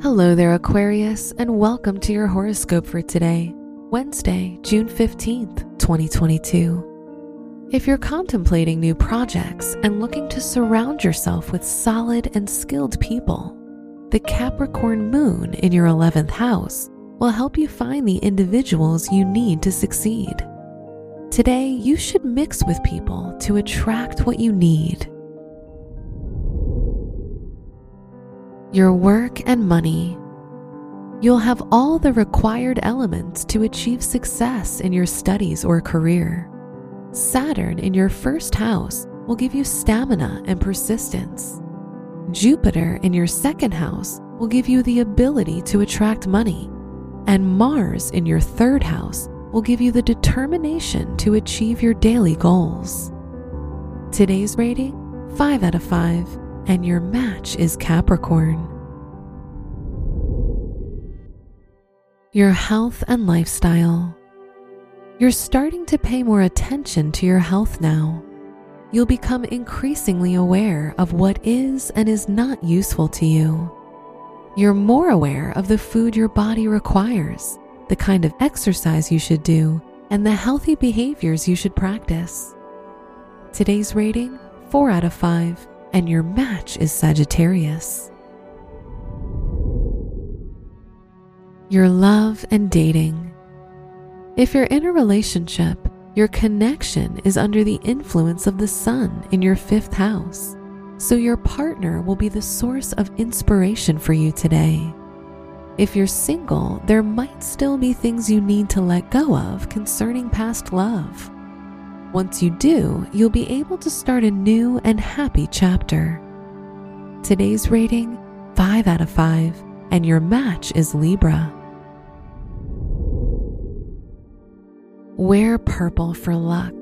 Hello there, Aquarius, and welcome to your horoscope for today, Wednesday, June 15th, 2022. If you're contemplating new projects and looking to surround yourself with solid and skilled people, the Capricorn moon in your 11th house will help you find the individuals you need to succeed. Today, you should mix with people to attract what you need. Your work and money. You'll have all the required elements to achieve success in your studies or career. Saturn in your first house will give you stamina and persistence. Jupiter in your second house will give you the ability to attract money. And Mars in your third house will give you the determination to achieve your daily goals. Today's rating 5 out of 5, and your match is Capricorn. Your health and lifestyle. You're starting to pay more attention to your health now. You'll become increasingly aware of what is and is not useful to you. You're more aware of the food your body requires the kind of exercise you should do, and the healthy behaviors you should practice. Today's rating 4 out of 5, and your match is Sagittarius. Your love and dating. If you're in a relationship, your connection is under the influence of the sun in your fifth house, so your partner will be the source of inspiration for you today. If you're single, there might still be things you need to let go of concerning past love. Once you do, you'll be able to start a new and happy chapter. Today's rating 5 out of 5, and your match is Libra. Wear purple for luck.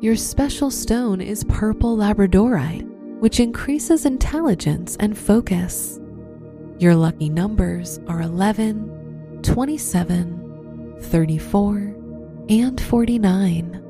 Your special stone is purple labradorite, which increases intelligence and focus. Your lucky numbers are 11, 27, 34, and 49.